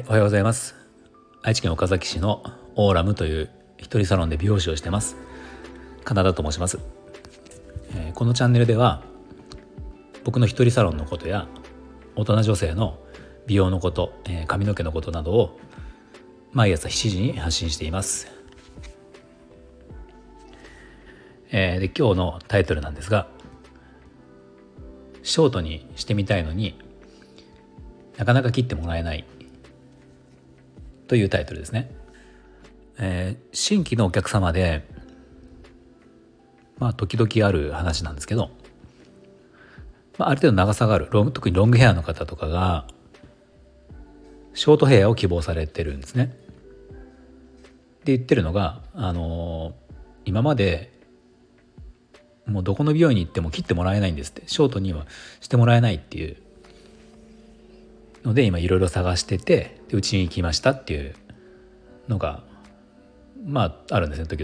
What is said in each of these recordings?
い、おはようございます。愛知県岡崎市のオーラムという一人サロンで美容師をしてます。金田と申します、えー、このチャンネルでは僕の一人サロンのことや大人女性の美容のこと、えー、髪の毛のことなどを毎朝7時に発信しています、えー、で今日のタイトルなんですがショートにしてみたいのになかなか切ってもらえない。というタイトルですね。えー、新規のお客様でまあ時々ある話なんですけど、まあ、ある程度長さがある特にロングヘアの方とかがショートヘアを希望されてるんですね。で言ってるのが、あのー、今までもうどこの美容院に行っても切ってもらえないんですってショートにはしてもらえないっていうので今いろいろ探しててうちに来ましたっていうのがまああるんですね時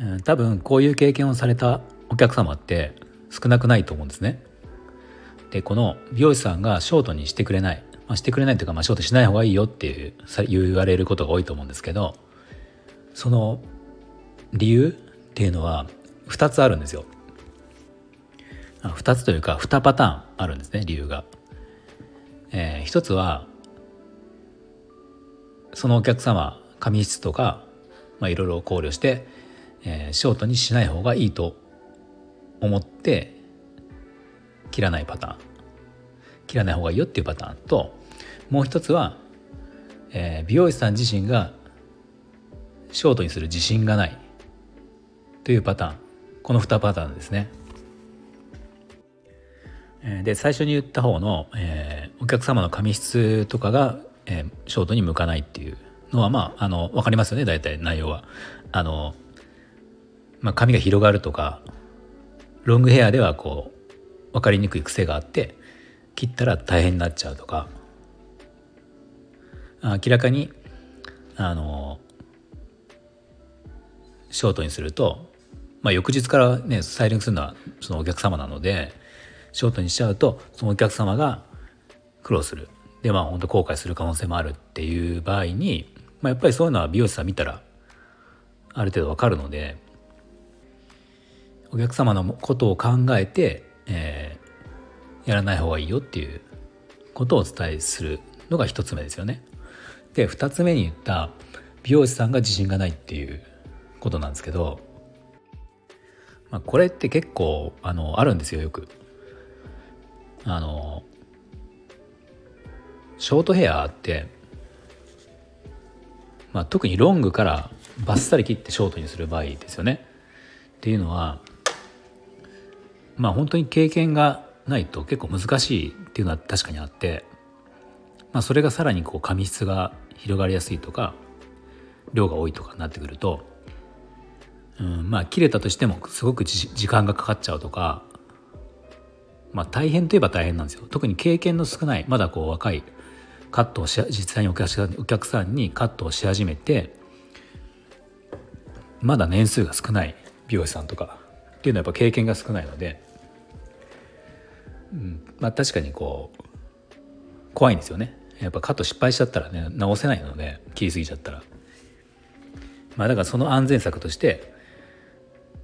々、うん、多分こういう経験をされたお客様って少なくないと思うんですね。でこの美容師さんがショートにしてくれない、まあ、してくれないというか、まあ、ショートしない方がいいよっていう言われることが多いと思うんですけどその理由っていうのは2つあるんですよ。2つというか2パターンあるんですね理由が。えー、一つはそのお客様髪質とか、まあ、いろいろ考慮して、えー、ショートにしない方がいいと思って切らないパターン。切らない方がいいよっていうパターン。ともう一つは、えー、美容師さん自身がショートにする自信がないというパターン。この2パターンですね。で最初に言った方の、えー、お客様の髪質とかが、えー、ショートに向かないっていうのはまああの分かりますよね大体内容は。あのまあ、髪が広がるとかロングヘアではこう分かりにくい癖があって切ったら大変になっちゃうとか明らかにあのショートにすると、まあ、翌日からねスタイリングするのはそのお客様なのでショートにしちゃうとそのお客様が苦労するでまあ本当後悔する可能性もあるっていう場合に、まあ、やっぱりそういうのは美容師さん見たらある程度わかるのでお客様のことを考えて、えー、やらない方がいいよっていうことをお伝えするのが一つ目ですよね。で二つ目に言った美容師さんが自信がないっていうことなんですけど、まあ、これって結構あのあるんですよよく。あのショートヘアって、まあ、特にロングからバッサリ切ってショートにする場合ですよね。っていうのはまあ本当に経験がないと結構難しいっていうのは確かにあって、まあ、それがさらにこう髪質が広がりやすいとか量が多いとかになってくると、うん、まあ切れたとしてもすごく時間がかかっちゃうとかまあ、大変といえば大変なんですよ。特に経験の少ないまだこう若いカットをし実際にお客さんお客さんにカットをし始めてまだ年数が少ない美容師さんとか。っていうのはやっぱ経験が少ないので、うんまあ、確かにこう怖いんですよね。やっぱカット失敗しちゃったらね直せないので切りすぎちゃったら。まあ、だからその安全策として、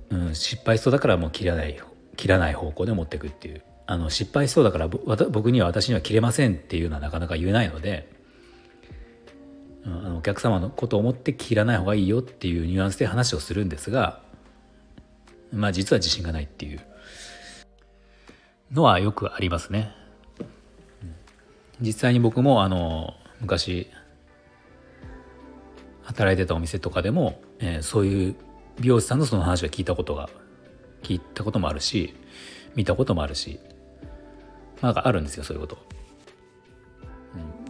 うん、失敗しそうだからもう切らない切らない方向で持っていくっていう。あの失敗しそうだから僕には私には切れませんっていうのはなかなか言えないので、うん、あのお客様のことを思って切らない方がいいよっていうニュアンスで話をするんですがまあ実は自信がないっていうのはよくありますね。実際に僕もあの昔働いてたお店とかでも、えー、そういう美容師さんのその話は聞いたことが聞いたこともあるし見たこともあるしまあ、あるんですよそういうこと。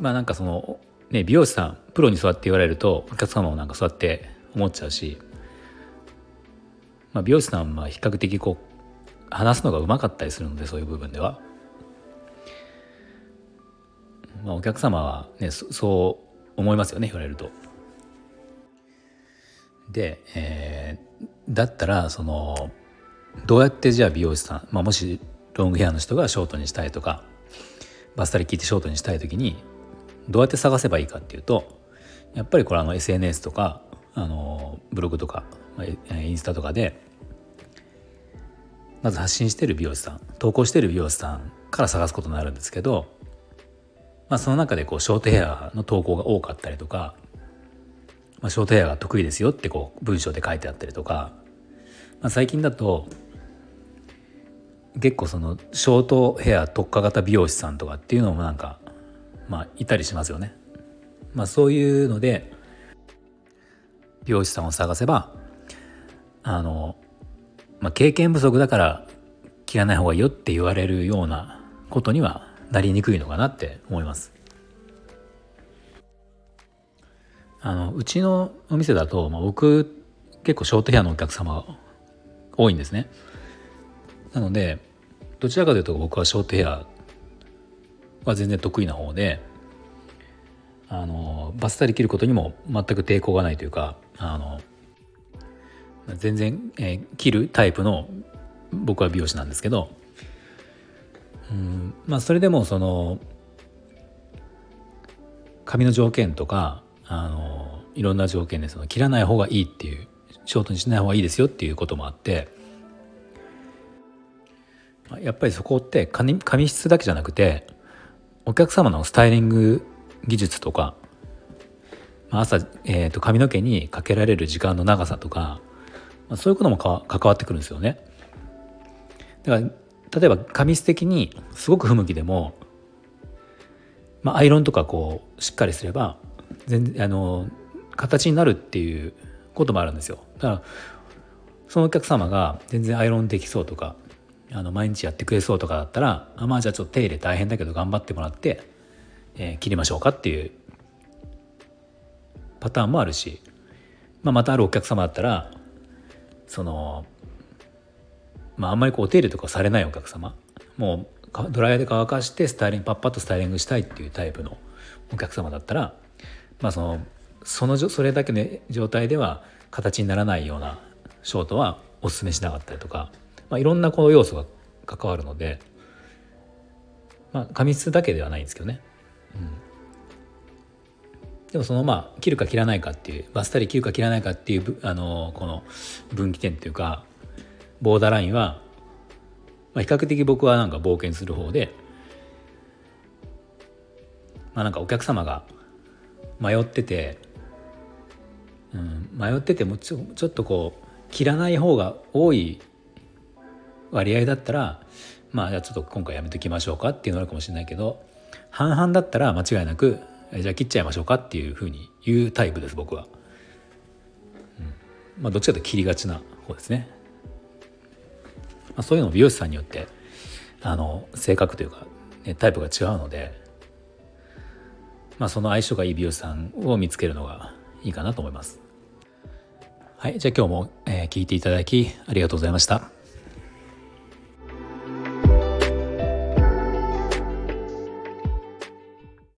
まあなんかそのね美容師さんプロに座って言われるとお客様もなんか座って思っちゃうし、まあ、美容師さんは比較的こう話すのがうまかったりするのでそういう部分では。まあ、お客様はねそう思いますよね言われると。で、えー、だったらそのどうやってじゃあ美容師さん、まあ、もしロングヘアの人がショートにしたいとかバッサリ切ってショートにしたい時にどうやって探せばいいかっていうとやっぱりこれあの SNS とかあのブログとかインスタとかでまず発信してる美容師さん投稿してる美容師さんから探すことになるんですけど、まあ、その中でこうショートヘアの投稿が多かったりとか、まあ、ショートヘアが得意ですよってこう文章で書いてあったりとか、まあ、最近だと結構そのショートヘア特化型美容師さんとかっていうのもなんかまあいたりしますよね。まあそういうので美容師さんを探せばあの、まあ、経験不足だから切らない方がいいよって言われるようなことにはなりにくいのかなって思います。あのうちのお店だと、まあ、僕結構ショートヘアのお客様が多いんですね。なのでどちらかというと僕はショートヘアは全然得意な方であのバッサリ切ることにも全く抵抗がないというかあの全然、えー、切るタイプの僕は美容師なんですけどうんまあそれでもその髪の条件とかあのいろんな条件でその切らない方がいいっていうショートにしない方がいいですよっていうこともあってやっぱりそこって髪髪質だけじゃなくてお客様のスタイリング技術とか朝、えー、と髪の毛にかけられる時間の長さとかまあ、そういうことも関わってくるんですよね。だから例えば髪質的にすごく不向きでも、まあ、アイロンとかこうしっかりすれば全然あの形になるっていうこともあるんですよ。だからそのお客様が全然アイロンできそうとかあの毎日やってくれそうとかだったらあまあじゃあちょっと手入れ大変だけど頑張ってもらって、えー、切りましょうかっていうパターンもあるし、まあ、またあるお客様だったらそのまああんまりこうお手入れとかされないお客様もうドライヤーで乾かしてスタイリングパッパッとスタイリングしたいっていうタイプのお客様だったらまあそのそのそれだけの状態では形にならないようなショートはおすすめしなかったりとか、まあ、いろんなこの要素が関わるので、まあ、髪質だけではないんですけどね。うんでもそのまあ切るか切らないかっていうバスタリ切るか切らないかっていうあのこの分岐点っていうかボーダーラインは、まあ、比較的僕はなんか冒険する方でまあなんかお客様が迷ってて、うん、迷っててもちょちょっとこう切らない方が多い割合だったらまあじゃあちょっと今回やめときましょうかっていうのあるかもしれないけど半々だったら間違いなくじゃあ切っちゃいましょうかっていうふうに言うタイプです僕は、うん、まあどっちかというと切りがちな方ですね、まあ、そういうのも美容師さんによってあの性格というか、ね、タイプが違うのでまあその相性がいい美容師さんを見つけるのがいいかなと思います。はいじゃあ今日も、えー、聞いていただきありがとうございました。